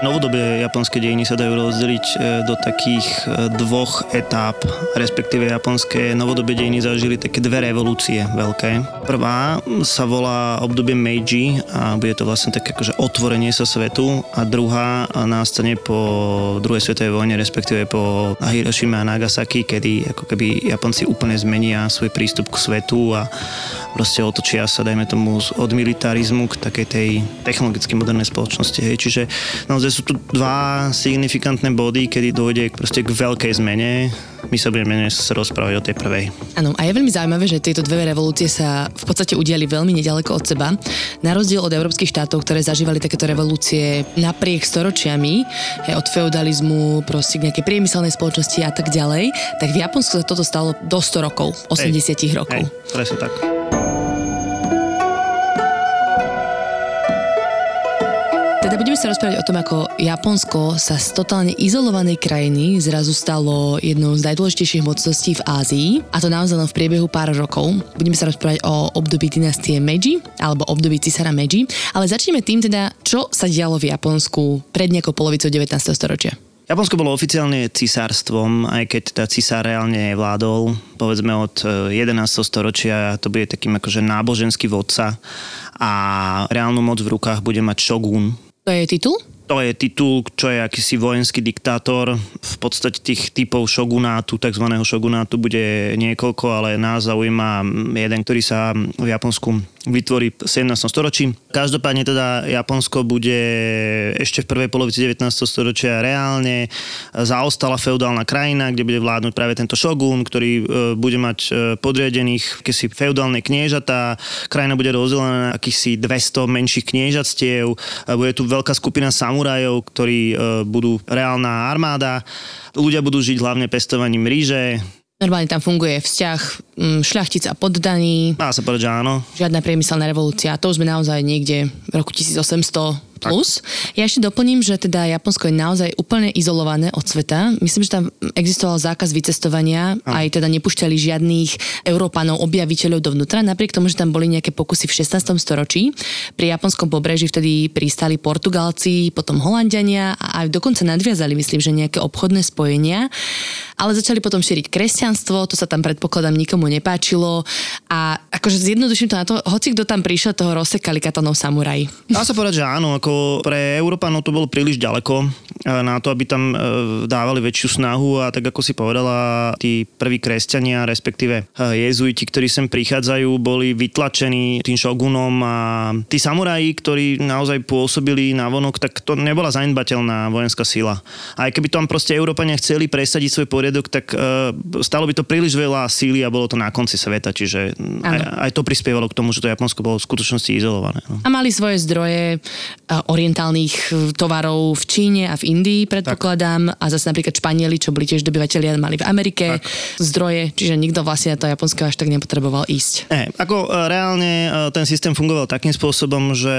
Novodobé japonské dejiny sa dajú rozdeliť e, do takých e, dvoch etáp, respektíve japonské novodobé dejiny zažili také dve revolúcie veľké. Prvá sa volá obdobie Meiji a bude to vlastne také akože otvorenie sa svetu a druhá nastane po druhej svetovej vojne, respektíve po Hiroshima a Nagasaki, kedy ako keby Japonci úplne zmenia svoj prístup k svetu a proste otočia sa, dajme tomu, od militarizmu k takej tej technologicky modernej spoločnosti. Hej. Čiže naozaj sú tu dva signifikantné body, kedy dojde proste k veľkej zmene. My sa budeme dnes rozprávať o tej prvej. Áno, a je veľmi zaujímavé, že tieto dve revolúcie sa v podstate udiali veľmi nedaleko od seba. Na rozdiel od európskych štátov, ktoré zažívali takéto revolúcie napriek storočiami, hej, od feudalizmu, proste k nejakej priemyselnej spoločnosti a tak ďalej, tak v Japonsku sa toto stalo do 100 rokov, 80 hej, rokov. Hej, presne tak. Budeme sa rozprávať o tom, ako Japonsko sa z totálne izolovanej krajiny zrazu stalo jednou z najdôležitejších mocností v Ázii a to naozaj len v priebehu pár rokov. Budeme sa rozprávať o období dynastie Meiji alebo období cisára Meiji, ale začneme tým teda, čo sa dialo v Japonsku pred nejakou polovicou 19. storočia. Japonsko bolo oficiálne cisárstvom, aj keď teda cisár reálne vládol, povedzme od 11. E, storočia, to bude takým akože náboženský vodca a reálnu moc v rukách bude mať šogún, to je titul? To je titul, čo je akýsi vojenský diktátor. V podstate tých typov šogunátu, tzv. šogunátu bude niekoľko, ale nás zaujíma jeden, ktorý sa v Japonsku vytvorí v 17. storočí. Každopádne teda Japonsko bude ešte v prvej polovici 19. storočia reálne zaostala feudálna krajina, kde bude vládnuť práve tento šogún, ktorý e, bude mať e, podriadených kedysi feudálne kniežatá. Krajina bude rozdelená na akýchsi 200 menších kniežatstiev. Bude tu veľká skupina samurajov, ktorí e, budú reálna armáda. Ľudia budú žiť hlavne pestovaním ríže, Normálne tam funguje vzťah šľachtic a poddaní. Dá sa povedať, že áno. Žiadna priemyselná revolúcia. To už sme naozaj niekde v roku 1800 plus. Ja ešte doplním, že teda Japonsko je naozaj úplne izolované od sveta. Myslím, že tam existoval zákaz vycestovania, a. aj teda nepúšťali žiadnych Európanov, objaviteľov dovnútra, napriek tomu, že tam boli nejaké pokusy v 16. storočí. Pri japonskom pobreží vtedy pristali Portugalci, potom Holandiania a aj dokonca nadviazali, myslím, že nejaké obchodné spojenia. Ale začali potom šíriť kresťanstvo, to sa tam predpokladám nikomu nepáčilo a akože zjednoduším to na to, hoci kto tam prišiel, toho rozsekali katanov samuraj. Dá sa povedať, že áno, ako pre Európanov to bolo príliš ďaleko e, na to, aby tam e, dávali väčšiu snahu a tak ako si povedala, tí prví kresťania, respektíve e, jezuiti, ktorí sem prichádzajú, boli vytlačení tým šogunom a tí samuraji, ktorí naozaj pôsobili na vonok, tak to nebola zanedbateľná vojenská sila. A aj keby tam proste Európania chceli presadiť svoj poriadok, tak stalo by to príliš veľa síly a bolo to na konci sveta, čiže aj, aj to prispievalo k tomu, že to Japonsko bolo v skutočnosti izolované. No. A mali svoje zdroje, orientálnych e, tovarov v Číne a v Indii, predpokladám. Tak. A zase napríklad Španieli, čo boli tiež dobyvateľia, mali v Amerike tak. zdroje, čiže nikto vlastne na to Japonsko až tak nepotreboval ísť. Ne, ako e, reálne e, ten systém fungoval takým spôsobom, že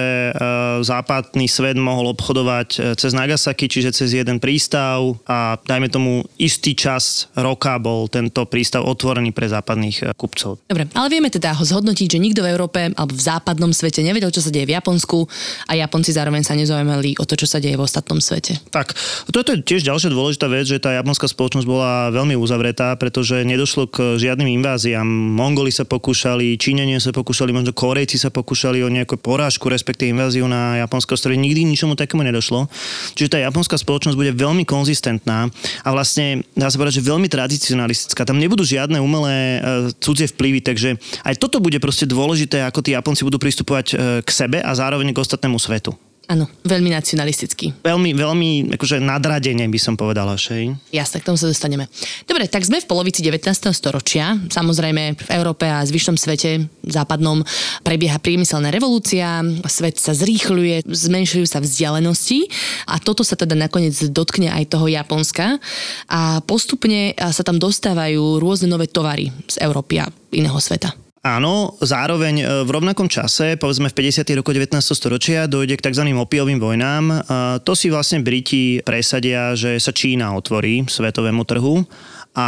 západný svet mohol obchodovať cez Nagasaki, čiže cez jeden prístav a dajme tomu istý čas roka bol tento prístav otvorený pre západných kupcov. Dobre, ale vieme teda ho zhodnotiť, že nikto v Európe alebo v západnom svete nevedel, čo sa deje v Japonsku a Japonci zároveň sa nezaujímali o to, čo sa deje v ostatnom svete. Tak, toto je tiež ďalšia dôležitá vec, že tá japonská spoločnosť bola veľmi uzavretá, pretože nedošlo k žiadnym inváziám. Mongoli sa pokúšali, Číňania sa pokúšali, možno Korejci sa pokúšali o nejakú porážku, respektíve inváziu na Japonsko, z nikdy ničomu takému nedošlo. Čiže tá japonská spoločnosť bude veľmi konzistentná a vlastne dá sa povedať, že veľmi tradicionalistická. Tam nebudú žiadne umelé e, cudzie vplyvy, takže aj toto bude proste dôležité, ako tí Japonci budú pristupovať e, k sebe a zároveň k ostatnému svetu. Áno, veľmi nacionalistický. Veľmi, veľmi akože nadradenie by som povedala, že? Jasne, k tomu sa dostaneme. Dobre, tak sme v polovici 19. storočia. Samozrejme v Európe a zvyšnom svete západnom prebieha priemyselná revolúcia, svet sa zrýchľuje, zmenšujú sa vzdialenosti a toto sa teda nakoniec dotkne aj toho Japonska a postupne sa tam dostávajú rôzne nové tovary z Európy a iného sveta. Áno, zároveň e, v rovnakom čase, povedzme v 50. roku 19. storočia, dojde k tzv. opiovým vojnám. To si vlastne Briti presadia, že sa Čína otvorí svetovému trhu a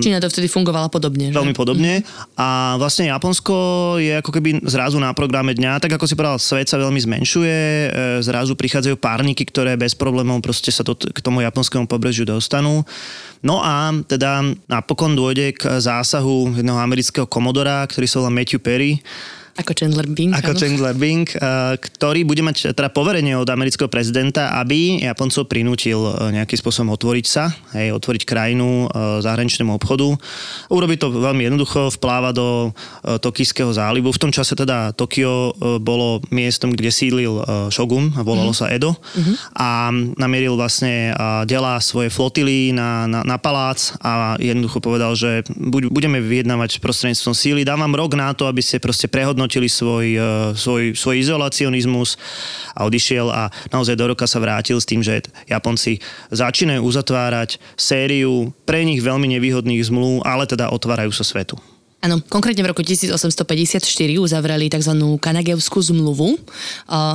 Čína to vtedy fungovala podobne. Že? Veľmi podobne. A vlastne Japonsko je ako keby zrazu na programe dňa, tak ako si povedal, svet sa veľmi zmenšuje, e, zrazu prichádzajú párniky, ktoré bez problémov proste sa to, k tomu japonskému pobrežiu dostanú. No a teda napokon dôjde k zásahu jedného amerického komodora, ktorý sa volá Matthew Perry, ako Chandler Bing. Ako áno. Chandler Bing, eh, ktorý bude mať teda poverenie od amerického prezidenta, aby Japoncov prinútil eh, nejakým spôsobom otvoriť sa, hej, otvoriť krajinu eh, zahraničnému obchodu. Urobí to veľmi jednoducho, vpláva do Tokijského zálivu. V tom čase teda Tokio bolo miestom, kde sídlil šogun, volalo mm-hmm. sa Edo mm-hmm. a namieril vlastne delá svoje flotily na, na, na palác a jednoducho povedal, že budeme vyjednávať prostredníctvom síly, dávam rok na to, aby ste proste prehodnotili prehodnotili svoj, e, svoj, svoj izolacionizmus a odišiel a naozaj do roka sa vrátil s tým, že Japonci začínajú uzatvárať sériu pre nich veľmi nevýhodných zmluv, ale teda otvárajú sa svetu. Áno, konkrétne v roku 1854 uzavreli tzv. Kanagevskú zmluvu o,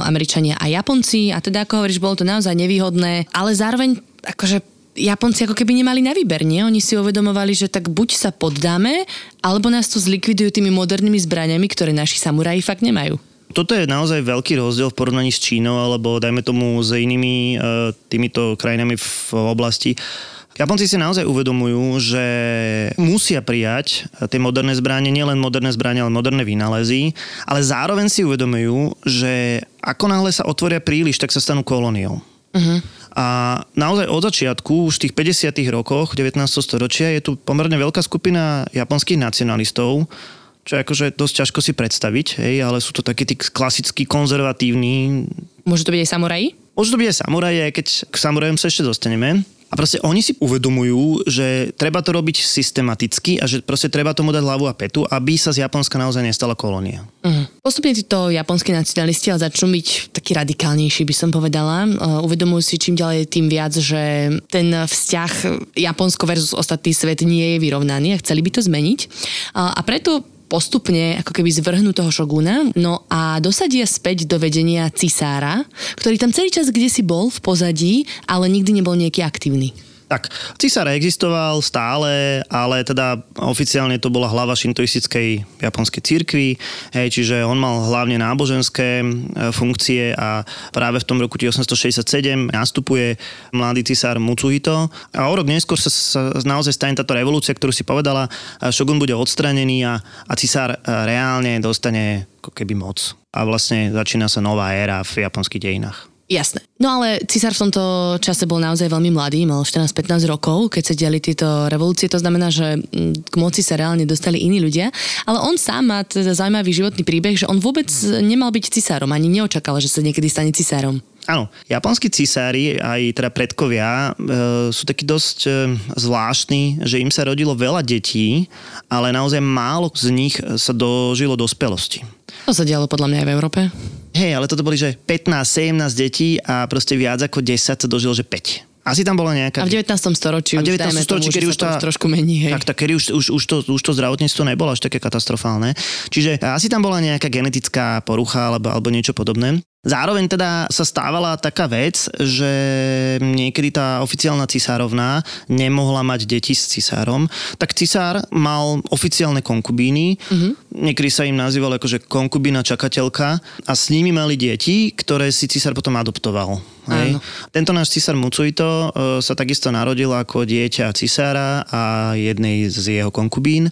Američania a Japonci a teda ako hovoríš, bolo to naozaj nevýhodné, ale zároveň akože Japonci ako keby nemali na výber, nie? Oni si uvedomovali, že tak buď sa poddáme, alebo nás tu zlikvidujú tými modernými zbraniami, ktoré naši samuraji fakt nemajú. Toto je naozaj veľký rozdiel v porovnaní s Čínou, alebo dajme tomu s inými e, týmito krajinami v oblasti. Japonci si naozaj uvedomujú, že musia prijať tie moderné zbranie, nielen moderné zbranie, ale moderné vynálezy, ale zároveň si uvedomujú, že ako náhle sa otvoria príliš, tak sa stanú kolóniou. Uh-huh. A naozaj od začiatku, už v tých 50. rokoch 19. storočia, je tu pomerne veľká skupina japonských nacionalistov, čo je akože dosť ťažko si predstaviť, hej, ale sú to takí tí klasickí konzervatívni. Môžu to byť aj samuraji? Môžu to byť aj samuraji, aj keď k samurajom sa ešte dostaneme. A proste oni si uvedomujú, že treba to robiť systematicky a že proste treba tomu dať hlavu a petu, aby sa z Japonska naozaj nestala kolónia. Uh-huh. Postupne títo japonskí nacionalisti ale začnú byť taký radikálnejší, by som povedala. Uh, uvedomujú si čím ďalej tým viac, že ten vzťah Japonsko versus ostatný svet nie je vyrovnaný a chceli by to zmeniť. Uh, a preto postupne ako keby zvrhnú toho šogúna, no a dosadia späť do vedenia cisára, ktorý tam celý čas kde si bol v pozadí, ale nikdy nebol nejaký aktívny. Tak, cisár existoval stále, ale teda oficiálne to bola hlava šintoistickej japonskej cirkvi, hej, čiže on mal hlavne náboženské e, funkcie a práve v tom roku 1867 nastupuje mladý cisár Mutsuhito a o rok neskôr sa, sa naozaj stane táto revolúcia, ktorú si povedala, šogun bude odstranený a, a cisár e, reálne dostane ako keby moc. A vlastne začína sa nová éra v japonských dejinách. Jasné. No ale císar v tomto čase bol naozaj veľmi mladý, mal 14-15 rokov, keď sa diali tieto revolúcie, to znamená, že mm, k moci sa reálne dostali iní ľudia, ale on sám má teda zaujímavý životný príbeh, že on vôbec nemal byť cisárom, ani neočakal, že sa niekedy stane cisárom. Áno, japonskí cisári, aj teda predkovia, e, sú takí dosť e, zvláštni, že im sa rodilo veľa detí, ale naozaj málo z nich sa dožilo dospelosti. To sa dialo podľa mňa aj v Európe. Hej, ale toto boli, že 15-17 detí a proste viac ako 10 sa dožilo, že 5. Asi tam bola nejaká... A v 19. storočí a v 19. už, storočí, kedy už, tá, trošku mení, hej. Tak, tak kedy už, už, už, to, už to zdravotníctvo nebolo až také katastrofálne. Čiže asi tam bola nejaká genetická porucha alebo, alebo niečo podobné. Zároveň teda sa stávala taká vec, že niekedy tá oficiálna cisárovna nemohla mať deti s cisárom, tak cisár mal oficiálne konkubíny, mm-hmm. niekedy sa im nazýval akože konkubína čakateľka a s nimi mali deti, ktoré si cisár potom adoptoval. Hej. Tento náš cisár Mucuito e, sa takisto narodil ako dieťa cisára a jednej z jeho konkubín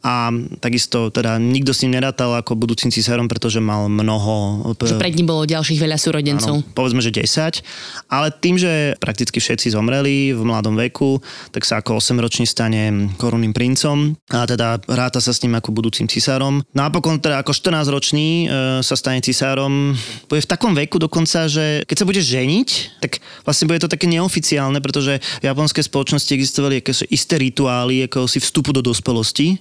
a takisto teda nikto s ním nerátal ako budúcim cisárom, pretože mal mnoho... Že pred ním bolo ďalších veľa súrodencov. Áno, povedzme, že 10. Ale tým, že prakticky všetci zomreli v mladom veku, tak sa ako 8-ročný stane korunným princom a teda ráta sa s ním ako budúcim cisárom. Napokon teda ako 14-ročný e, sa stane cisárom. Bude v takom veku dokonca, že keď sa bude ženiť, tak vlastne bude to také neoficiálne, pretože v japonskej spoločnosti existovali akési isté rituály ako si vstupu do dospelosti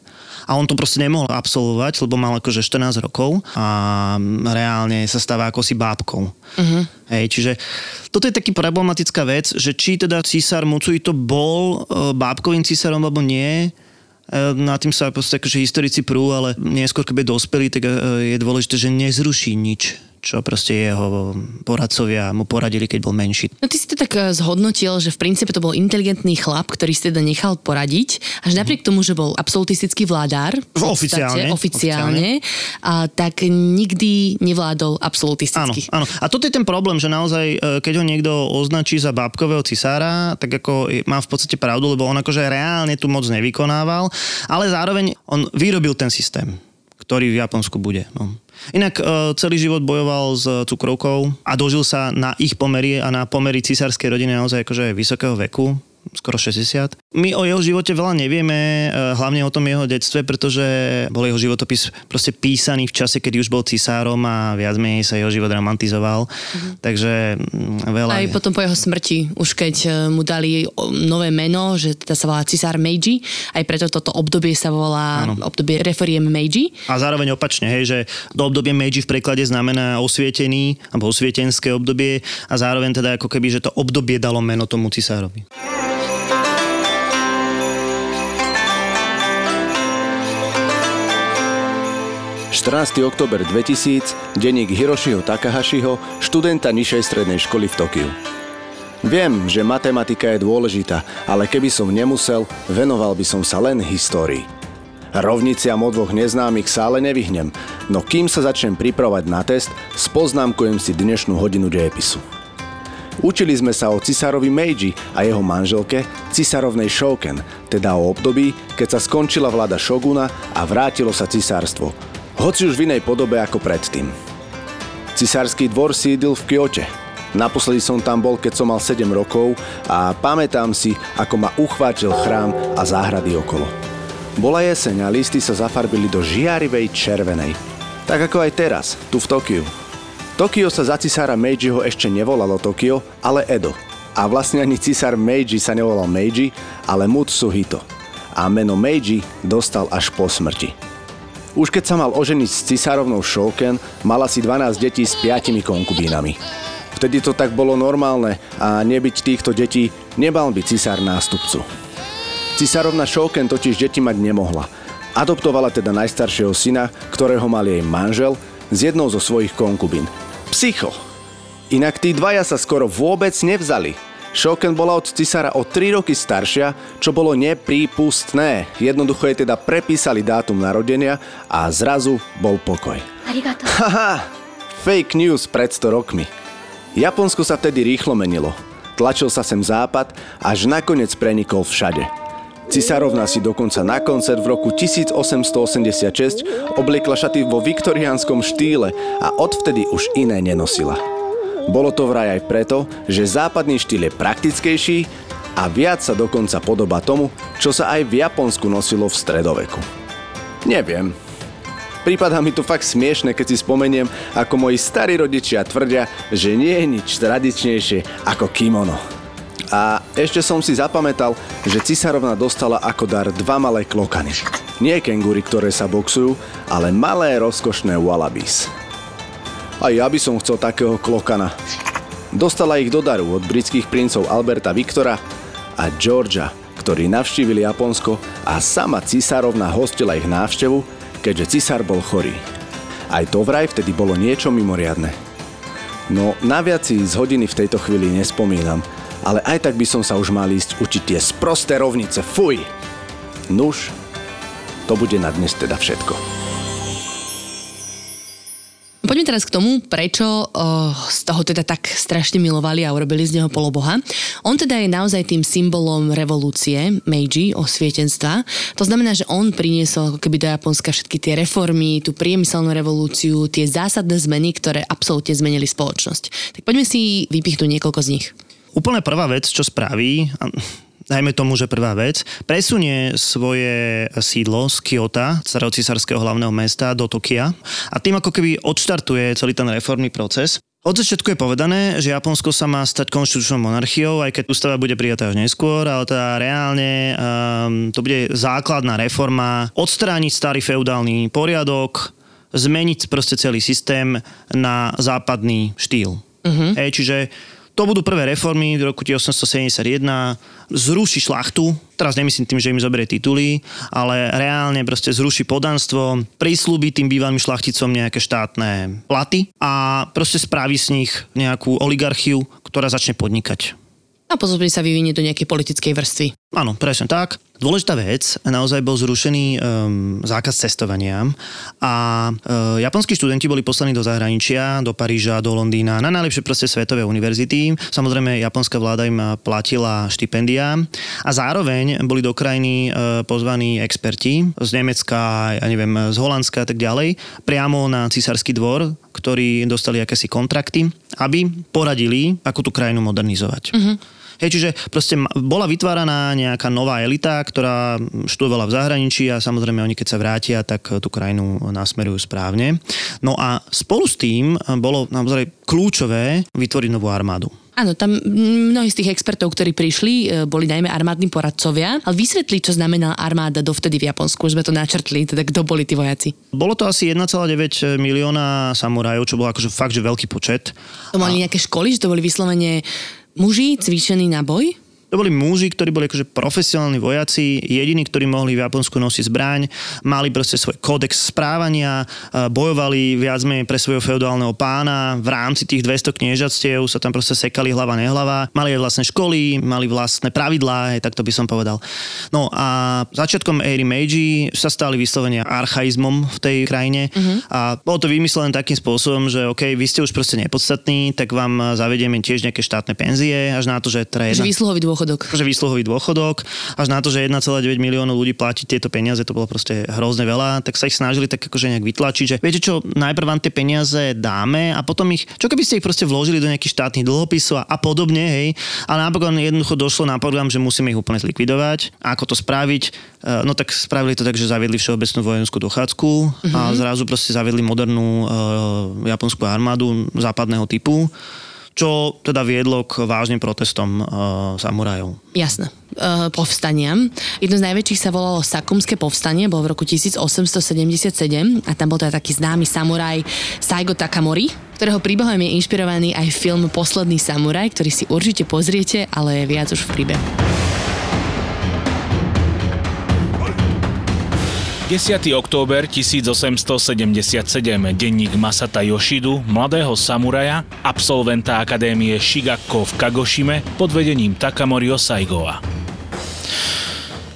a on to proste nemohol absolvovať, lebo mal akože 14 rokov a reálne sa stáva ako si bábkou. Uh-huh. Hej, čiže toto je taký problematická vec, že či teda císar Mucuito bol e, bábkovým císarom alebo nie, E, na tým sa proste akože historici prú, ale neskôr, keď je dospelý, tak e, je dôležité, že nezruší nič čo proste jeho poradcovia mu poradili, keď bol menší. No ty si to tak eh, zhodnotil, že v princípe to bol inteligentný chlap, ktorý si teda nechal poradiť, až napriek tomu, že bol absolutistický vládár, oficiálne, podstate, oficiálne, a tak nikdy nevládol absolutisticky. Áno, áno. A toto je ten problém, že naozaj, eh, keď ho niekto označí za bábkového cisára, tak ako má v podstate pravdu, lebo on akože reálne tu moc nevykonával, ale zároveň on vyrobil ten systém ktorý v Japonsku bude. No. Inak e, celý život bojoval s cukrovkou a dožil sa na ich pomery a na pomery cisárskej rodiny naozaj akože vysokého veku skoro 60. My o jeho živote veľa nevieme, e, hlavne o tom jeho detstve, pretože bol jeho životopis proste písaný v čase, kedy už bol cisárom a viac menej sa jeho život romantizoval. Mm-hmm. Takže mm, veľa... Aj potom po jeho smrti, už keď e, mu dali nové meno, že teda sa volá cisár Meiji, aj preto toto obdobie sa volá ano. obdobie reforiem Meiji. A zároveň opačne, hej, že to obdobie Meiji v preklade znamená osvietený, alebo osvietenské obdobie a zároveň teda ako keby, že to obdobie dalo meno tomu cisárovi. 14. oktober 2000, denník Hiroshiho Takahashiho, študenta nižšej strednej školy v Tokiu. Viem, že matematika je dôležitá, ale keby som nemusel, venoval by som sa len histórii. Rovniciam o dvoch neznámych sa ale nevyhnem, no kým sa začnem pripravať na test, spoznámkujem si dnešnú hodinu dejepisu. Učili sme sa o cisárovi Meiji a jeho manželke, cisárovnej Shoken, teda o období, keď sa skončila vláda šoguna a vrátilo sa cisárstvo, hoci už v inej podobe ako predtým. Cisársky dvor sídil v Kyote. Naposledy som tam bol, keď som mal 7 rokov a pamätám si, ako ma uchvátil chrám a záhrady okolo. Bola jeseň a listy sa zafarbili do žiarivej červenej. Tak ako aj teraz, tu v Tokiu. Tokio sa za cisára Meijiho ešte nevolalo Tokio, ale Edo. A vlastne ani cisár Meiji sa nevolal Meiji, ale Mutsuhito. A meno Meiji dostal až po smrti. Už keď sa mal oženiť s cisárovnou Shoken, mala si 12 detí s 5 konkubínami. Vtedy to tak bolo normálne a nebyť týchto detí nebal by cisár nástupcu. Cisárovna Shoken totiž deti mať nemohla. Adoptovala teda najstaršieho syna, ktorého mal jej manžel, z jednou zo svojich konkubín. Psycho! Inak tí dvaja sa skoro vôbec nevzali – Shoken bola od cisára o 3 roky staršia, čo bolo neprípustné. Jednoducho jej teda prepísali dátum narodenia a zrazu bol pokoj. Haha, fake news pred 100 rokmi. Japonsko sa vtedy rýchlo menilo. Tlačil sa sem západ, až nakoniec prenikol všade. Cisárovna si dokonca na koncert v roku 1886 obliekla šaty vo viktoriánskom štýle a odvtedy už iné nenosila. Bolo to vraj aj preto, že západný štýl je praktickejší a viac sa dokonca podobá tomu, čo sa aj v Japonsku nosilo v stredoveku. Neviem. Prípadá mi to fakt smiešne, keď si spomeniem, ako moji starí rodičia tvrdia, že nie je nič tradičnejšie ako kimono. A ešte som si zapamätal, že cisárovna dostala ako dar dva malé klokany. Nie kengury, ktoré sa boxujú, ale malé rozkošné wallabies. A ja by som chcel takého klokana. Dostala ich do daru od britských princov Alberta Viktora a Georgia, ktorí navštívili Japonsko a sama cisárovna hostila ich návštevu, keďže cisár bol chorý. Aj to vraj vtedy bolo niečo mimoriadne. No naviac si z hodiny v tejto chvíli nespomínam, ale aj tak by som sa už mal ísť učiť tie sprosté rovnice, fuj! Nuž, to bude na dnes teda všetko. Poďme teraz k tomu, prečo uh, z toho teda tak strašne milovali a urobili z neho poloboha. On teda je naozaj tým symbolom revolúcie, Meiji, osvietenstva. To znamená, že on priniesol ako keby do Japonska všetky tie reformy, tú priemyselnú revolúciu, tie zásadné zmeny, ktoré absolútne zmenili spoločnosť. Tak poďme si vypichnúť niekoľko z nich. Úplne prvá vec, čo spraví, dajme tomu, že prvá vec, presunie svoje sídlo z Kyoto, starého cisárskeho hlavného mesta, do Tokia a tým ako keby odštartuje celý ten reformný proces. Od začiatku je povedané, že Japonsko sa má stať konštitučnou monarchiou, aj keď ústava bude prijatá až neskôr, ale teda reálne um, to bude základná reforma, odstrániť starý feudálny poriadok, zmeniť proste celý systém na západný štýl. Uh-huh. Hej, čiže to budú prvé reformy v roku 1871, zruší šlachtu, teraz nemyslím tým, že im zoberie tituly, ale reálne proste zruší podanstvo, prislúbi tým bývalým šlachticom nejaké štátne platy a proste spraví z nich nejakú oligarchiu, ktorá začne podnikať. A postupne sa vyvinie do nejakej politickej vrstvy. Áno, presne tak. Dôležitá vec, naozaj bol zrušený um, zákaz cestovania a uh, japonskí študenti boli poslaní do zahraničia, do Paríža, do Londýna, na najlepšie proste svetové univerzity. Samozrejme, japonská vláda im platila štipendia a zároveň boli do krajiny uh, pozvaní experti z Nemecka, ja neviem, z Holandska a tak ďalej, priamo na císarský dvor, ktorí dostali akési kontrakty, aby poradili, ako tú krajinu modernizovať. Uh-huh. Hej, čiže proste bola vytváraná nejaká nová elita, ktorá študovala v zahraničí a samozrejme oni keď sa vrátia, tak tú krajinu nasmerujú správne. No a spolu s tým bolo naozaj kľúčové vytvoriť novú armádu. Áno, tam mnohí z tých expertov, ktorí prišli, e, boli najmä armádni poradcovia, ale vysvetli, čo znamená armáda dovtedy v Japonsku, už sme to načrtli, teda kto boli tí vojaci. Bolo to asi 1,9 milióna samurajov, čo bolo akože fakt, že veľký počet. To mali a... nejaké školy, že to boli vyslovene muži cvičení na boj? To boli muži, ktorí boli akože profesionálni vojaci, jediní, ktorí mohli v Japonsku nosiť zbraň, mali proste svoj kódex správania, bojovali viac menej pre svojho feudálneho pána, v rámci tých 200 kniežatstiev sa tam proste sekali hlava nehlava, mali aj vlastné školy, mali vlastné pravidlá, tak to by som povedal. No a začiatkom éry Meiji sa stali vyslovenia archaizmom v tej krajine uh-huh. a bolo to vymyslené takým spôsobom, že OK, vy ste už proste nepodstatní, tak vám zavedieme tiež nejaké štátne penzie, až na to, že teda jedna dôchodok. Že výsluhový dôchodok, až na to, že 1,9 miliónov ľudí platí tieto peniaze, to bolo proste hrozne veľa, tak sa ich snažili tak akože nejak vytlačiť, že viete čo, najprv vám tie peniaze dáme a potom ich, čo keby ste ich proste vložili do nejakých štátnych dlhopisov a, a podobne, hej, ale napokon jednoducho došlo na program, že musíme ich úplne zlikvidovať. A ako to spraviť? E, no tak spravili to tak, že zaviedli všeobecnú vojenskú dochádzku mm-hmm. a mhm. zrazu proste zaviedli modernú uh, japonskú armádu západného typu čo teda viedlo k vážnym protestom uh, samurajov. Jasné. Uh, povstaniam. Jedno z najväčších sa volalo Sakumské povstanie, bolo v roku 1877 a tam bol teda taký známy samuraj Saigo Takamori, ktorého príbehom je inšpirovaný aj film Posledný samuraj, ktorý si určite pozriete, ale viac už v príbehu. 10. október 1877, denník Masata Yoshidu, mladého samuraja, absolventa akadémie Shigakko v Kagoshime pod vedením Takamori Osaigova.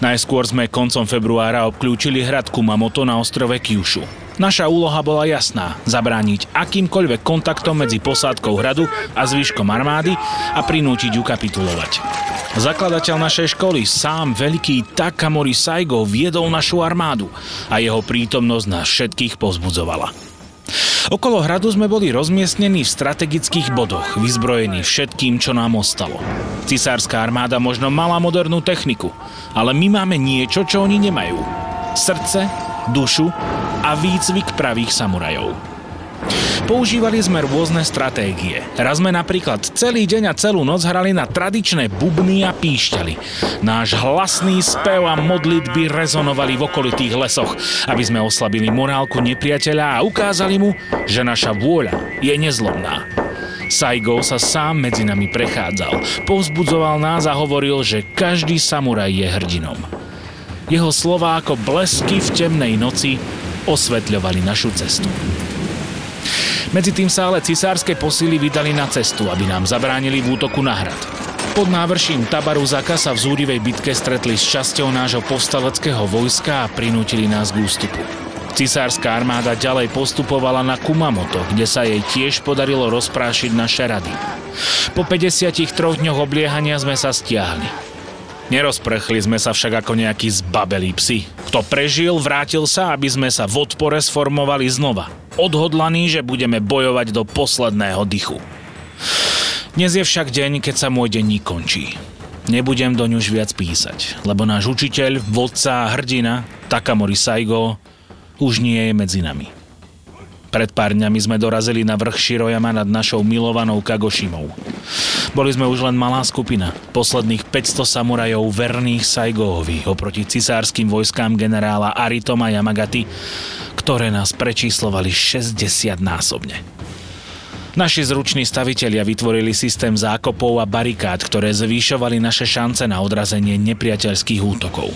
Najskôr sme koncom februára obklúčili hrad Kumamoto na ostrove Kyushu. Naša úloha bola jasná, zabrániť akýmkoľvek kontaktom medzi posádkou hradu a zvyškom armády a prinútiť ju kapitulovať. Zakladateľ našej školy, sám veľký Takamori Saigo, viedol našu armádu a jeho prítomnosť nás všetkých pozbudzovala. Okolo hradu sme boli rozmiestnení v strategických bodoch, vyzbrojení všetkým, čo nám ostalo. Cisárska armáda možno mala modernú techniku, ale my máme niečo, čo oni nemajú. Srdce, dušu a výcvik pravých samurajov. Používali sme rôzne stratégie. Raz sme napríklad celý deň a celú noc hrali na tradičné bubny a píšťali. Náš hlasný spev a modlitby rezonovali v okolitých lesoch, aby sme oslabili morálku nepriateľa a ukázali mu, že naša vôľa je nezlomná. Saigo sa sám medzi nami prechádzal, povzbudzoval nás a hovoril, že každý samuraj je hrdinom. Jeho slová ako blesky v temnej noci osvetľovali našu cestu. Medzi tým sa ale cisárske posily vydali na cestu, aby nám zabránili v útoku na hrad. Pod návrším Tabaruzaka sa v zúrivej bitke stretli s časťou nášho povstaleckého vojska a prinútili nás k ústupu. Cisárska armáda ďalej postupovala na Kumamoto, kde sa jej tiež podarilo rozprášiť naše rady. Po 53 dňoch obliehania sme sa stiahli. Nerozprchli sme sa však ako nejakí zbabelí psi. Kto prežil, vrátil sa, aby sme sa v odpore sformovali znova. Odhodlaní, že budeme bojovať do posledného dychu. Dnes je však deň, keď sa môj denník končí. Nebudem do už viac písať, lebo náš učiteľ, vodca a hrdina, Takamori Saigo, už nie je medzi nami. Pred pár dňami sme dorazili na vrch Shirojama nad našou milovanou Kagošimou. Boli sme už len malá skupina, posledných 500 samurajov verných Saigohovi oproti cisárským vojskám generála Aritoma Yamagaty, ktoré nás prečíslovali 60 násobne. Naši zruční stavitelia vytvorili systém zákopov a barikád, ktoré zvýšovali naše šance na odrazenie nepriateľských útokov.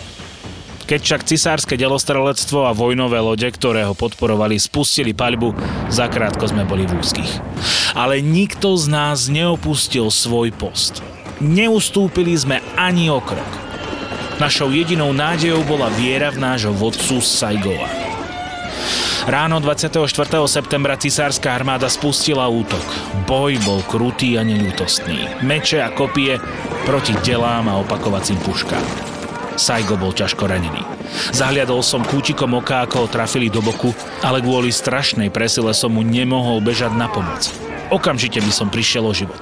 Keď však cisárske delostrelectvo a vojnové lode, ktoré ho podporovali, spustili paľbu, zakrátko sme boli v úzkých. Ale nikto z nás neopustil svoj post. Neustúpili sme ani o krok. Našou jedinou nádejou bola viera v nášho vodcu Saigova. Ráno 24. septembra cisárska armáda spustila útok. Boj bol krutý a neľútostný. Meče a kopie proti delám a opakovacím puškám. Saigo bol ťažko ranený. Zahliadol som kútikom oka, ako ho trafili do boku, ale kvôli strašnej presile som mu nemohol bežať na pomoc. Okamžite by som prišiel o život.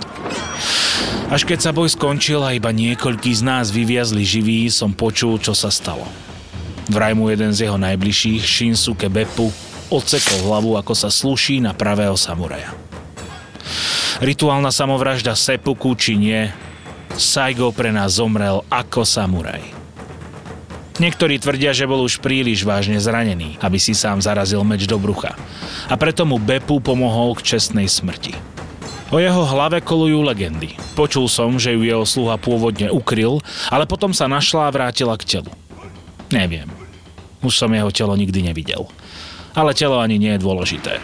Až keď sa boj skončil a iba niekoľký z nás vyviazli živí, som počul, čo sa stalo. Vraj mu jeden z jeho najbližších, Shinsuke Beppu, odsekol hlavu, ako sa sluší na pravého samuraja. Rituálna samovražda Seppuku či nie, Saigo pre nás zomrel ako samuraj. Niektorí tvrdia, že bol už príliš vážne zranený, aby si sám zarazil meč do brucha. A preto mu Bepu pomohol k čestnej smrti. O jeho hlave kolujú legendy. Počul som, že ju jeho sluha pôvodne ukryl, ale potom sa našla a vrátila k telu. Neviem. Už som jeho telo nikdy nevidel. Ale telo ani nie je dôležité.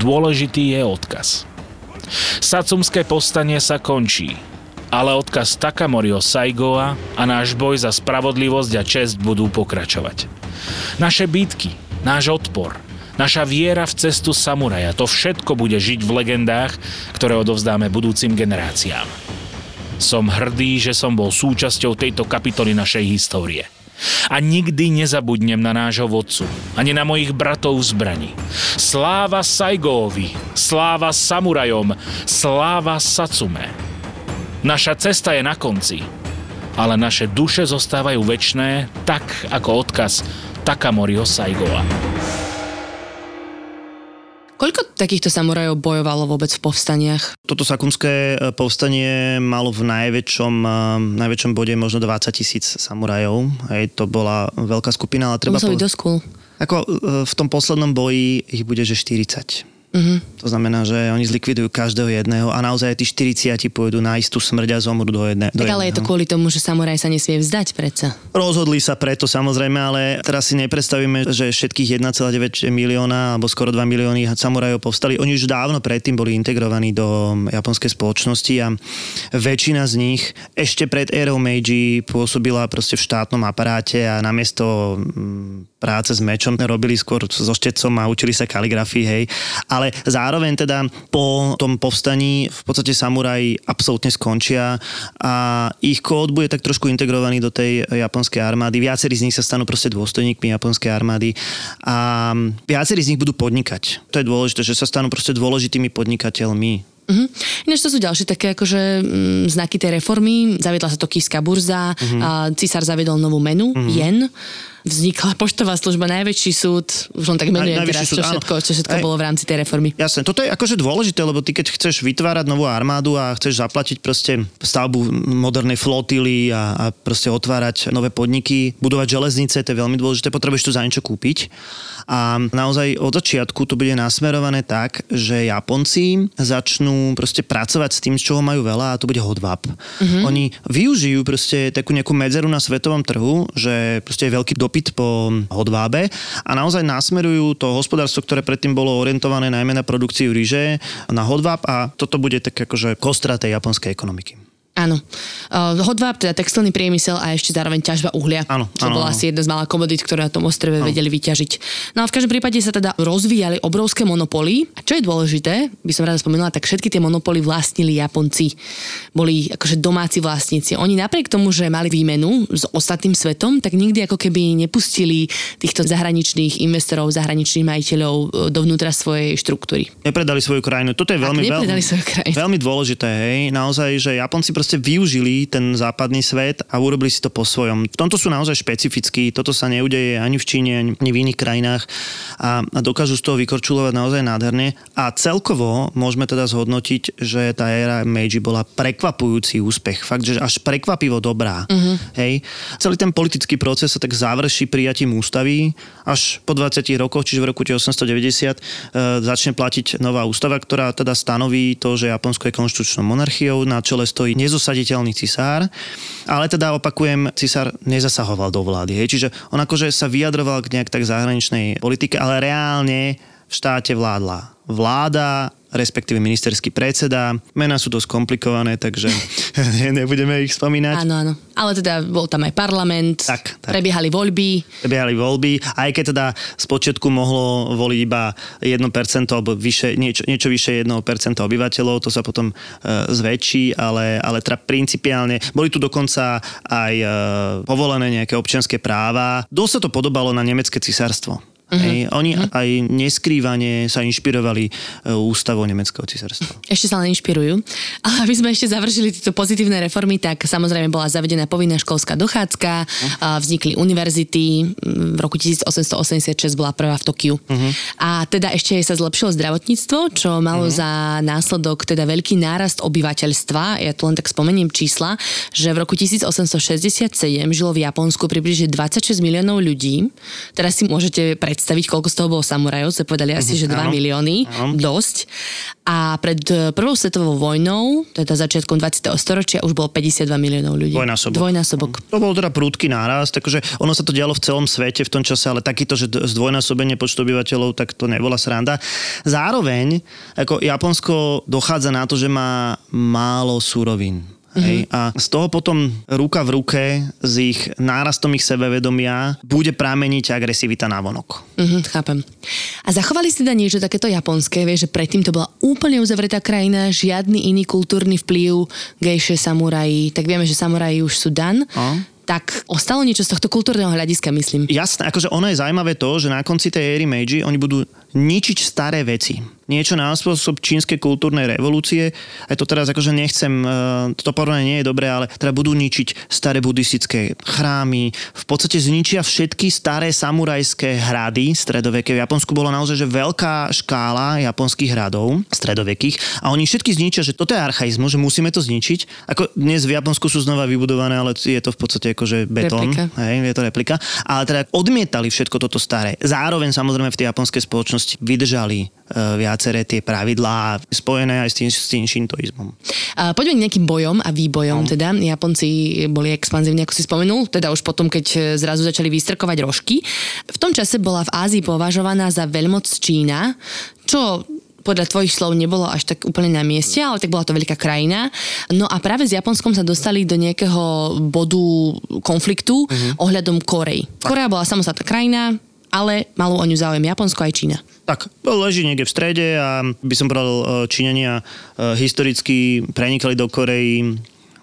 Dôležitý je odkaz. Sacumské povstanie sa končí ale odkaz Takamoriho Saigoa a náš boj za spravodlivosť a čest budú pokračovať. Naše bitky, náš odpor, naša viera v cestu samuraja, to všetko bude žiť v legendách, ktoré odovzdáme budúcim generáciám. Som hrdý, že som bol súčasťou tejto kapitoly našej histórie. A nikdy nezabudnem na nášho vodcu, ani na mojich bratov v zbrani. Sláva Saigoovi, sláva samurajom, sláva Sacume. Naša cesta je na konci, ale naše duše zostávajú väčné, tak ako odkaz Takamoriho Saigova. Koľko takýchto samurajov bojovalo vôbec v povstaniach? Toto sakumské e, povstanie malo v najväčšom, e, najväčšom bode možno 20 tisíc samurajov. Hej, to bola veľká skupina, ale treba... To muselo byť dosť cool. Ako e, v tom poslednom boji ich bude, že 40. Uh-huh. To znamená, že oni zlikvidujú každého jedného a naozaj tí 40 pôjdu na istú smrť a zomru do, jedne, do tak ale je to kvôli tomu, že samuraj sa nesmie vzdať predsa. Rozhodli sa preto samozrejme, ale teraz si nepredstavíme, že všetkých 1,9 milióna alebo skoro 2 milióny samurajov povstali. Oni už dávno predtým boli integrovaní do japonskej spoločnosti a väčšina z nich ešte pred érou Meiji pôsobila proste v štátnom aparáte a namiesto mm, práce s mečom robili skôr so štecom a učili sa kaligrafii, hej. Ale zároveň teda po tom povstaní v podstate samuraji absolútne skončia a ich kód bude tak trošku integrovaný do tej japonskej armády. Viacerí z nich sa stanú proste dôstojníkmi japonskej armády a viacerí z nich budú podnikať. To je dôležité, že sa stanú proste dôležitými podnikateľmi Uh-huh. Ináč to sú ďalšie také akože m, znaky tej reformy. Zaviedla sa to Kíska burza, uh-huh. a Cisár zaviedol novú menu, uh-huh. jen vznikla poštová služba, najväčší súd, už len tak menujem teraz, súd, čo všetko, čo všetko bolo v rámci tej reformy. Jasne, toto je akože dôležité, lebo ty keď chceš vytvárať novú armádu a chceš zaplatiť proste stavbu modernej flotily a, a proste otvárať nové podniky, budovať železnice, to je veľmi dôležité, potrebuješ tu za niečo kúpiť. A naozaj od začiatku to bude nasmerované tak, že Japonci začnú proste pracovať s tým, z čoho majú veľa a to bude hodvap. Mm-hmm. Oni využijú proste takú nejakú medzeru na svetovom trhu, že proste je veľký dopyt po hodvábe a naozaj nasmerujú to hospodárstvo, ktoré predtým bolo orientované najmä na produkciu ryže, na hodváb a toto bude tak akože kostra tej japonskej ekonomiky. Áno. Uh, hodváb, teda textilný priemysel a ešte zároveň ťažba uhlia. Áno, čo áno, bola áno. asi jedna z mála komodít, ktoré na tom ostrove vedeli vyťažiť. No a v každom prípade sa teda rozvíjali obrovské monopoly. A čo je dôležité, by som rada spomenula, tak všetky tie monopoly vlastnili Japonci. Boli akože domáci vlastníci. Oni napriek tomu, že mali výmenu s ostatným svetom, tak nikdy ako keby nepustili týchto zahraničných investorov, zahraničných majiteľov e, dovnútra svojej štruktúry. Nepredali svoju krajinu. Toto je veľmi, krajinu. veľmi dôležité, hej. Naozaj, že Japonci proste využili ten západný svet a urobili si to po svojom. V tomto sú naozaj špecifickí. Toto sa neudeje ani v Číne, ani v iných krajinách a, a dokážu z toho vykorčulovať naozaj nádherne. A celkovo môžeme teda zhodnotiť, že tá éra Meiji bola prekvapujúci úspech. Fakt, že až prekvapivo dobrá. Uh-huh. Hej. Celý ten politický proces sa tak završí prijatím ústavy. Až po 20 rokoch, čiže v roku 1890, e, začne platiť nová ústava, ktorá teda stanoví to, že Japonsko je konštitučnou monarchiou, na čele stojí nezosaditeľný cisár, ale teda opakujem, cisár nezasahoval do vlády. Hej. Čiže on akože sa vyjadroval k nejak tak zahraničnej politike, ale reálne v štáte vládla vláda, respektíve ministerský predseda. Mená sú dosť komplikované, takže nebudeme ich spomínať. Áno, áno. Ale teda bol tam aj parlament, Tak, tak. prebiehali voľby. prebiehali voľby, aj keď teda z počiatku mohlo voliť iba 1% alebo vyše, niečo, niečo vyše 1% obyvateľov, to sa potom e, zväčší, ale, ale teda principiálne boli tu dokonca aj e, povolené nejaké občianské práva. Dosť sa to podobalo na nemecké cisárstvo. Uh-huh. Hej, oni uh-huh. aj neskrývane sa inšpirovali e, ústavou nemeckého cisárstva. Ešte sa len inšpirujú. Ale aby sme ešte završili tieto pozitívne reformy, tak samozrejme bola zavedená povinná školská dochádzka, uh-huh. vznikli univerzity, v roku 1886 bola prvá v Tokiu. Uh-huh. A teda ešte sa zlepšilo zdravotníctvo, čo malo uh-huh. za následok teda veľký nárast obyvateľstva. Ja tu len tak spomeniem čísla, že v roku 1867 žilo v Japonsku približne 26 miliónov ľudí. Teraz si môžete predstaviť, koľko z toho bolo samurajov, sa povedali asi, že 2 Áno. milióny, Áno. dosť. A pred e, prvou svetovou vojnou, teda začiatkom 20. storočia, už bolo 52 miliónov ľudí. Dvojnásobok. Dvojnásobok. To bol teda prúdky nárast, takže ono sa to dialo v celom svete v tom čase, ale takýto, že zdvojnásobenie počtu obyvateľov, tak to nebola sranda. Zároveň, ako Japonsko dochádza na to, že má málo súrovín. Hej? A z toho potom ruka v ruke s ich nárastom ich sebevedomia bude prameniť agresivita návonok. Mhm, chápem. A zachovali si teda niečo takéto japonské, vieš, že predtým to bola úplne uzavretá krajina, žiadny iný kultúrny vplyv, gejše, samuraji, tak vieme, že samuraji už sú dan. A? Tak ostalo niečo z tohto kultúrneho hľadiska, myslím. Jasné, akože ono je zaujímavé to, že na konci tej éry Meiji oni budú ničiť staré veci. Niečo na spôsob čínskej kultúrnej revolúcie. Aj to teraz akože nechcem, eh, to porovnanie nie je dobré, ale teda budú ničiť staré buddhistické chrámy. V podstate zničia všetky staré samurajské hrady stredoveké. V Japonsku bolo naozaj že veľká škála japonských hradov stredovekých a oni všetky zničia, že toto je archaizmus, že musíme to zničiť. Ako dnes v Japonsku sú znova vybudované, ale je to v podstate akože betón. Replika. Hej, je to replika. Ale teda odmietali všetko toto staré. Zároveň samozrejme v tej japonskej spoločnosti vydržali e, viaceré tie pravidlá spojené aj s tým, s tým šintoizmom. A poďme nejakým bojom a výbojom. Teda Japonci boli expanzívni, ako si spomenul, teda už potom, keď e, zrazu začali vystrkovať rožky. V tom čase bola v Ázii považovaná za veľmoc Čína, čo podľa tvojich slov nebolo až tak úplne na mieste, ale tak bola to veľká krajina. No a práve s Japonskom sa dostali do nejakého bodu konfliktu uh-huh. ohľadom Korei. Korea bola samostatná krajina, ale malo o ňu záujem Japonsko aj Čína. Tak, leží niekde v strede a by som povedal, e, Číňania e, historicky prenikali do Korei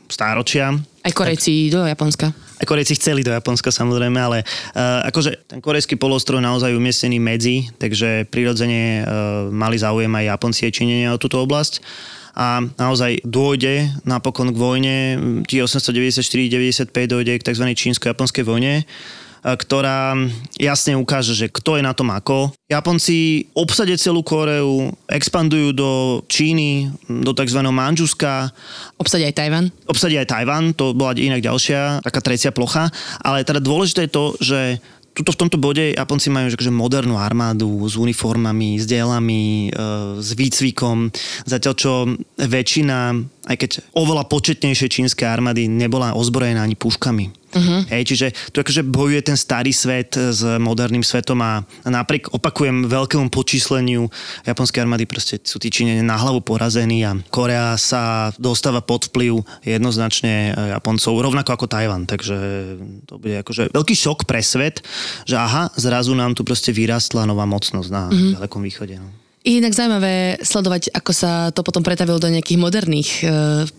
stáročia. Aj Korejci do Japonska. A Korejci chceli do Japonska samozrejme, ale uh, akože ten korejský polostrov naozaj umiestnený medzi, takže prirodzene uh, mali záujem aj Japonci aj Číňania o túto oblasť a naozaj dôjde napokon k vojne, 1894-95 dôjde k tzv. čínsko-japonskej vojne, a ktorá jasne ukáže, že kto je na tom ako. Japonci obsadia celú Koreu, expandujú do Číny, do tzv. Manžuska, Obsadia aj Tajvan. obsadia aj Tajvan, to bola inak ďalšia, taká trecia plocha, ale teda dôležité je to, že tuto v tomto bode Japonci majú že modernú armádu s uniformami, s dielami, e, s výcvikom, zatiaľ čo väčšina aj keď oveľa početnejšie čínske armády nebola ozbrojená ani puškami. Uh-huh. Hej, čiže tu akože bojuje ten starý svet s moderným svetom a napriek, opakujem, veľkému počísleniu japonskej armády proste sú tí Číňania na hlavu porazení a Korea sa dostáva pod vplyv jednoznačne Japoncov, rovnako ako Tajvan, takže to bude akože veľký šok pre svet, že aha, zrazu nám tu proste vyrastla nová mocnosť na uh-huh. ďalekom východe. No. Je inak zaujímavé sledovať, ako sa to potom pretavilo do nejakých moderných e,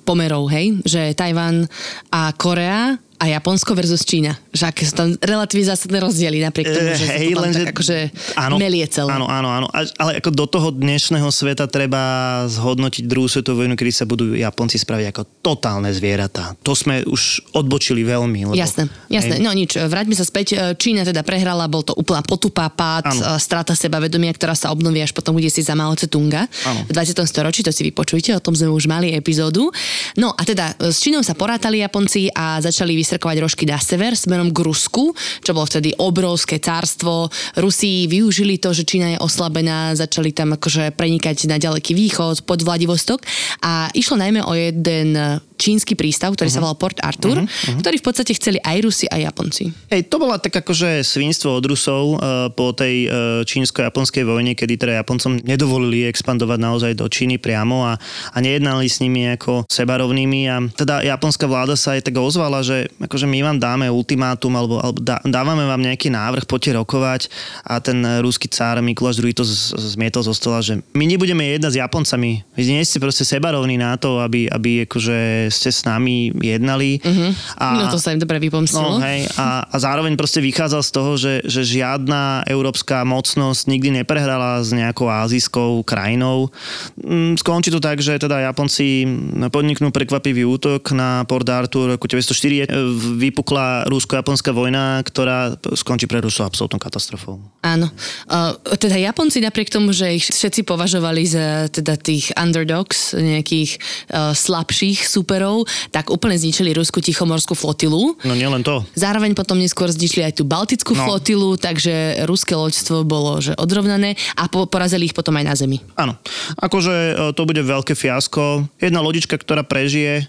pomerov, hej? Že Tajvan a Korea a Japonsko versus Čína. Že aké sú tam relatívne zásadné rozdiely, napriek tomu, že hey, to len, tak akože áno, melie celé. Áno, áno, áno. Ale ako do toho dnešného sveta treba zhodnotiť druhú svetovú vojnu, kedy sa budú Japonci spraviť ako totálne zvieratá. To sme už odbočili veľmi. Lebo, jasné, jasné. Hej. No nič, vráťme sa späť. Čína teda prehrala, bol to úplná potupá pád, áno. strata sebavedomia, ktorá sa obnoví až potom, kde si za Mao Tse-tunga. V 20. storočí, to si vypočujte, o tom sme už mali epizódu. No a teda s Čínou sa porátali Japonci a začali vystrkovať rožky na sever smerom k Rusku, čo bolo vtedy obrovské cárstvo. Rusi využili to, že Čína je oslabená, začali tam akože prenikať na ďaleký východ, pod Vladivostok a išlo najmä o jeden čínsky prístav, ktorý uh-huh. sa mhm. volal Port Arthur, uh-huh. ktorý v podstate chceli aj Rusi, aj Japonci. Hej, to bola tak akože svinstvo od Rusov uh, po tej uh, čínsko-japonskej vojne, kedy teda Japoncom nedovolili expandovať naozaj do Číny priamo a, a nejednali s nimi ako sebarovnými a teda japonská vláda sa aj tak ozvala, že akože my vám dáme ultimátum alebo, alebo dá, dávame vám nejaký návrh, poďte rokovať a ten ruský cár Mikuláš II to z, zmietol zo stola, že my nebudeme jedna s Japoncami. Vy nie ste proste sebarovní na to, aby, aby akože ste s nami jednali. Uh-huh. A, no to sa im dobre vypomstilo. No, hej, a, a zároveň proste vychádzal z toho, že, že žiadna európska mocnosť nikdy neprehrala s nejakou azijskou krajinou. Mm, skončí to tak, že teda Japonci podniknú prekvapivý útok na Port Arthur roku 1904. Vypukla rusko-japonská vojna, ktorá skončí pre Rusu absolútnou katastrofou. Áno. Uh, teda Japonci napriek tomu, že ich všetci považovali za teda tých underdogs, nejakých uh, slabších super superov, tak úplne zničili Rusku tichomorskú flotilu. No nielen to. Zároveň potom neskôr zničili aj tú baltickú no. flotilu, takže ruské loďstvo bolo že odrovnané a po, porazili ich potom aj na zemi. Áno. Akože e, to bude veľké fiasko. Jedna lodička, ktorá prežije,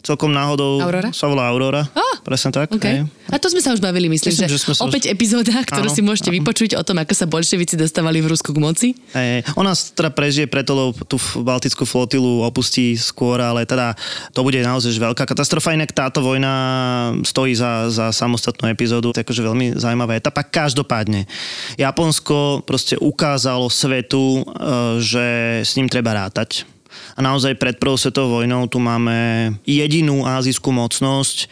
celkom náhodou Aurora? sa volá Aurora. Oh, Presne tak. Okay. A to sme sa už bavili, myslím, myslím že, že sme sa opäť už... epizóda, ktorú áno, si môžete áno. vypočuť o tom, ako sa bolševici dostávali v Rusku k moci. Hey, ona teda prežije preto, lebo tú baltickú flotilu opustí skôr, ale teda to bude naozaj veľká katastrofa. Inak táto vojna stojí za, za samostatnú epizódu, takže veľmi zaujímavá etapa. Každopádne, Japonsko proste ukázalo svetu, e, že s ním treba rátať a naozaj pred prvou svetovou vojnou tu máme jedinú azijskú mocnosť,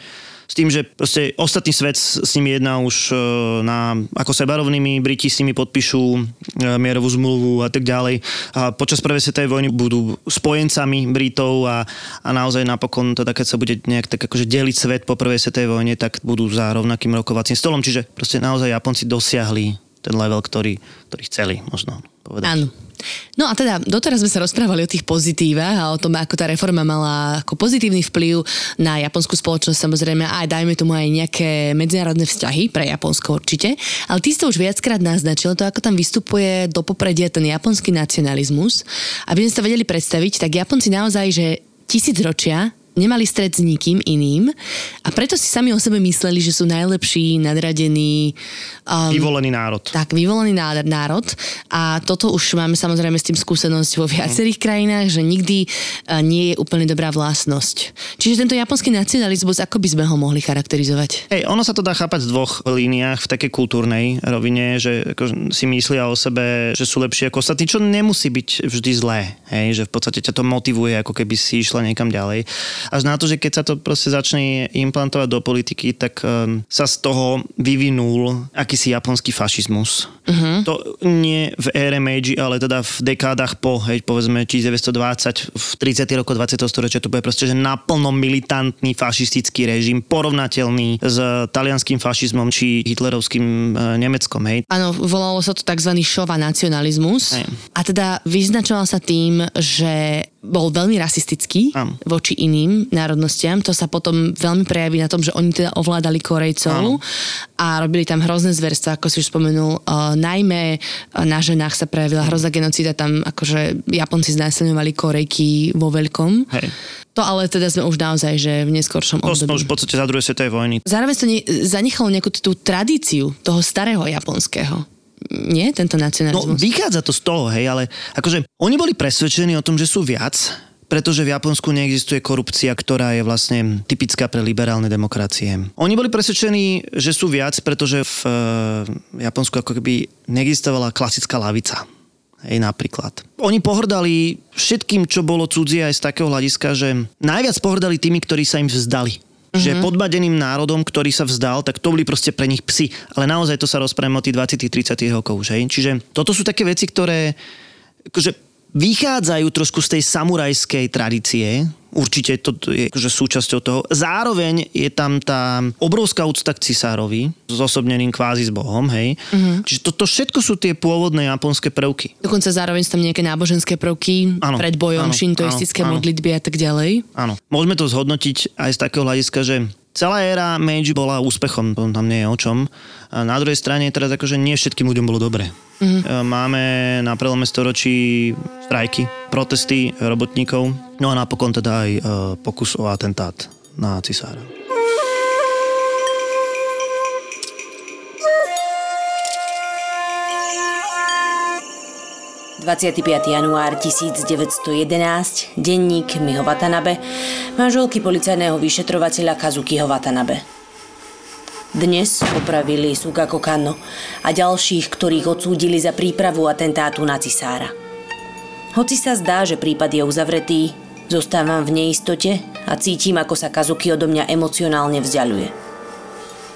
s tým, že proste ostatný svet s nimi jedná už e, na, ako sebarovnými, Briti s nimi podpíšu e, mierovú zmluvu a tak ďalej. A počas prvej svetovej vojny budú spojencami Britov a, a naozaj napokon, teda keď sa bude nejak tak akože deliť svet po prvej svetovej vojne, tak budú za rovnakým rokovacím stolom. Čiže proste naozaj Japonci dosiahli ten level, ktorý, ktorý chceli možno povedať. Áno. No a teda doteraz sme sa rozprávali o tých pozitívach a o tom, ako tá reforma mala ako pozitívny vplyv na japonskú spoločnosť, samozrejme aj dajme tomu aj nejaké medzinárodné vzťahy pre Japonsko určite. Ale ty si to už viackrát naznačil, to ako tam vystupuje do popredia ten japonský nacionalizmus. Aby sme sa vedeli predstaviť, tak Japonci naozaj, že tisíc ročia nemali stred s nikým iným a preto si sami o sebe mysleli, že sú najlepší, nadradení. Um, vyvolený národ. Tak, vyvolený národ a toto už máme samozrejme s tým skúsenosť vo viacerých mm. krajinách, že nikdy uh, nie je úplne dobrá vlastnosť. Čiže tento japonský nacionalizmus, ako by sme ho mohli charakterizovať? Hej, ono sa to dá chápať v dvoch líniách, v takej kultúrnej rovine, že ako, si myslia o sebe, že sú lepšie ako ostatní, čo nemusí byť vždy zlé. Hej, že v podstate ťa to motivuje, ako keby si išla niekam ďalej až na to, že keď sa to proste začne implantovať do politiky, tak um, sa z toho vyvinul akýsi japonský fašizmus. Uh-huh. To nie v ére Meiji, ale teda v dekádach po, hej, povedzme 1920, v 30. roku 20. storočia to bude proste, že naplno militantný fašistický režim, porovnateľný s talianským fašizmom či hitlerovským e, Nemeckom, hej. Áno, volalo sa to tzv. šova nacionalizmus. Hej. A teda vyznačoval sa tým, že bol veľmi rasistický Am. voči iným národnostiam. To sa potom veľmi prejaví na tom, že oni teda ovládali Korejcov Am. a robili tam hrozné zverstva, ako si už spomenul. Uh, najmä na ženách sa prejavila hrozná genocída. Tam akože Japonci znásilňovali Korejky vo veľkom. Hej. To ale teda sme už naozaj, že v neskoršom To sme období. už v podstate za druhej svetovej vojny. Zároveň to ne, zanechalo nejakú tú tradíciu toho starého japonského. Nie, tento No, nacionalizmus. vychádza to z toho, hej, ale akože oni boli presvedčení o tom, že sú viac, pretože v Japonsku neexistuje korupcia, ktorá je vlastne typická pre liberálne demokracie. Oni boli presvedčení, že sú viac, pretože v e, Japonsku ako keby neexistovala klasická lavica. Hej, napríklad. Oni pohrdali všetkým, čo bolo cudzie aj z takého hľadiska, že najviac pohrdali tými, ktorí sa im vzdali. Mm-hmm. Že podbadeným národom, ktorý sa vzdal, tak to boli proste pre nich psi. Ale naozaj to sa rozprávame o tých 20-30 rokov. Že? Čiže toto sú také veci, ktoré akože vychádzajú trošku z tej samurajskej tradície. Určite to je akože súčasťou toho. Zároveň je tam tá obrovská úcta k cisárovi, zosobneným kvázi s Bohom, hej. Mm-hmm. Čiže toto všetko sú tie pôvodné japonské prvky. Dokonca zároveň sú tam nejaké náboženské prvky Áno, pred bojom, áno, šintoistické áno. modlitby a tak ďalej. Áno. Môžeme to zhodnotiť aj z takého hľadiska, že celá éra Meiji bola úspechom, to tam nie je o čom. A na druhej strane teraz akože nie všetkým ľuďom bolo dobre. Mm-hmm. Máme na prelome storočí strajky, protesty robotníkov, no a napokon teda aj e, pokus o atentát na cisára. – 25. január 1911, denník Miho Watanabe, manželky policajného vyšetrovateľa Kazukiho Watanabe. Dnes popravili Sugako Kano a ďalších, ktorých odsúdili za prípravu atentátu na cisára. Hoci sa zdá, že prípad je uzavretý, zostávam v neistote a cítim, ako sa Kazuki odo mňa emocionálne vzdialuje.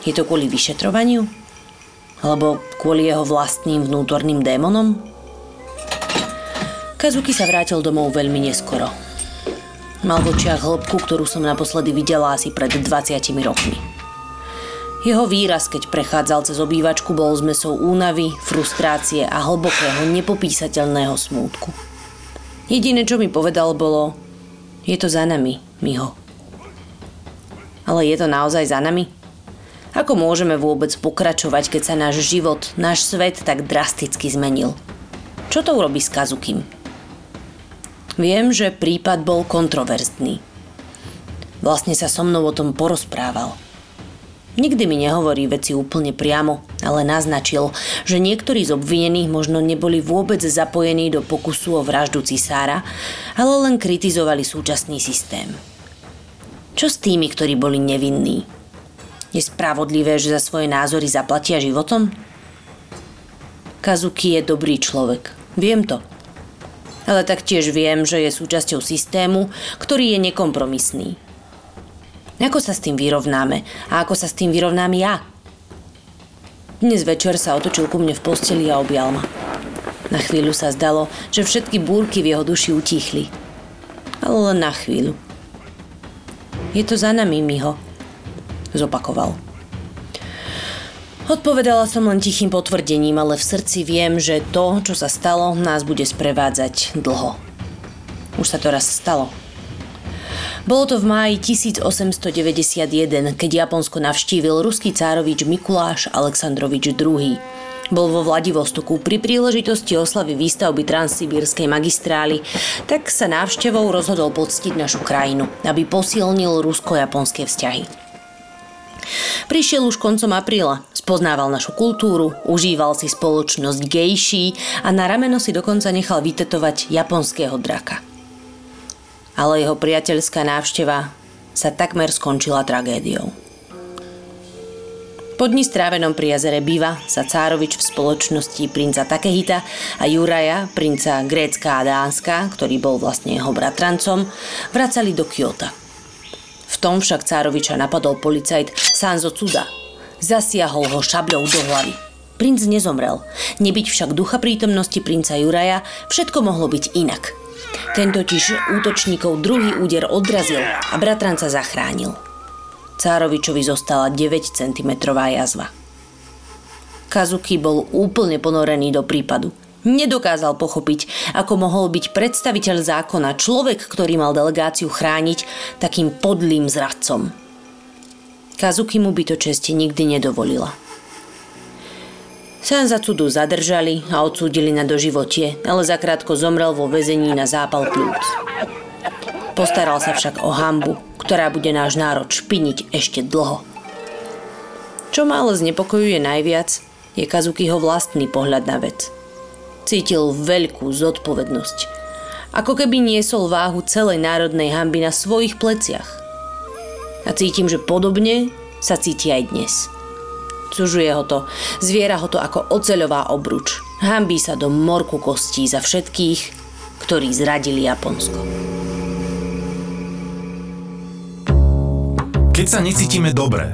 Je to kvôli vyšetrovaniu? Alebo kvôli jeho vlastným vnútorným démonom? Kazuki sa vrátil domov veľmi neskoro. Mal v očiach hĺbku, ktorú som naposledy videla asi pred 20 rokmi. Jeho výraz, keď prechádzal cez obývačku, bol zmesou únavy, frustrácie a hlbokého, nepopísateľného smútku. Jediné, čo mi povedal, bolo je to za nami, Miho. Ale je to naozaj za nami? Ako môžeme vôbec pokračovať, keď sa náš život, náš svet tak drasticky zmenil? Čo to urobí s Kazukim? Viem, že prípad bol kontroverzný. Vlastne sa so mnou o tom porozprával. Nikdy mi nehovorí veci úplne priamo, ale naznačil, že niektorí z obvinených možno neboli vôbec zapojení do pokusu o vraždu cisára, ale len kritizovali súčasný systém. Čo s tými, ktorí boli nevinní? Je spravodlivé, že za svoje názory zaplatia životom? Kazuki je dobrý človek. Viem to. Ale taktiež viem, že je súčasťou systému, ktorý je nekompromisný. Ako sa s tým vyrovnáme a ako sa s tým vyrovnám ja? Dnes večer sa otočil ku mne v posteli a objal ma. Na chvíľu sa zdalo, že všetky búrky v jeho duši utíchli. Ale len na chvíľu. Je to za nami, Miho. Zopakoval. Odpovedala som len tichým potvrdením, ale v srdci viem, že to, čo sa stalo, nás bude sprevádzať dlho. Už sa to raz stalo. Bolo to v máji 1891, keď Japonsko navštívil ruský cárovič Mikuláš Aleksandrovič II. Bol vo Vladivostoku pri príležitosti oslavy výstavby transsibírskej magistrály, tak sa návštevou rozhodol poctiť našu krajinu, aby posilnil rusko-japonské vzťahy. Prišiel už koncom apríla, spoznával našu kultúru, užíval si spoločnosť gejší a na rameno si dokonca nechal vytetovať japonského draka. Ale jeho priateľská návšteva sa takmer skončila tragédiou. Po dni strávenom pri jazere Biva sa Cárovič v spoločnosti princa Takehita a Juraja, princa Grécka a Dánska, ktorý bol vlastne jeho bratrancom, vracali do Kyoto. V tom však Cároviča napadol policajt Sanzo Cuda. Zasiahol ho šabľou do hlavy. Princ nezomrel. Nebyť však ducha prítomnosti princa Juraja, všetko mohlo byť inak. Ten totiž útočníkov druhý úder odrazil a bratranca zachránil. Cárovičovi zostala 9 cm jazva. Kazuki bol úplne ponorený do prípadu. Nedokázal pochopiť, ako mohol byť predstaviteľ zákona, človek, ktorý mal delegáciu chrániť, takým podlým zradcom. Kazuki mu by to česte nikdy nedovolila. Sanzacudu zadržali a odsúdili na doživotie, ale zakrátko zomrel vo väzení na zápal plúc. Postaral sa však o hambu, ktorá bude náš národ špiniť ešte dlho. Čo ma ale znepokojuje najviac, je Kazukiho vlastný pohľad na vec. Cítil veľkú zodpovednosť. Ako keby niesol váhu celej národnej hamby na svojich pleciach. A cítim, že podobne sa cíti aj dnes. Cužuje ho to, zviera ho to ako oceľová obruč. Hambí sa do morku kostí za všetkých, ktorí zradili Japonsko. Keď sa necítime dobre,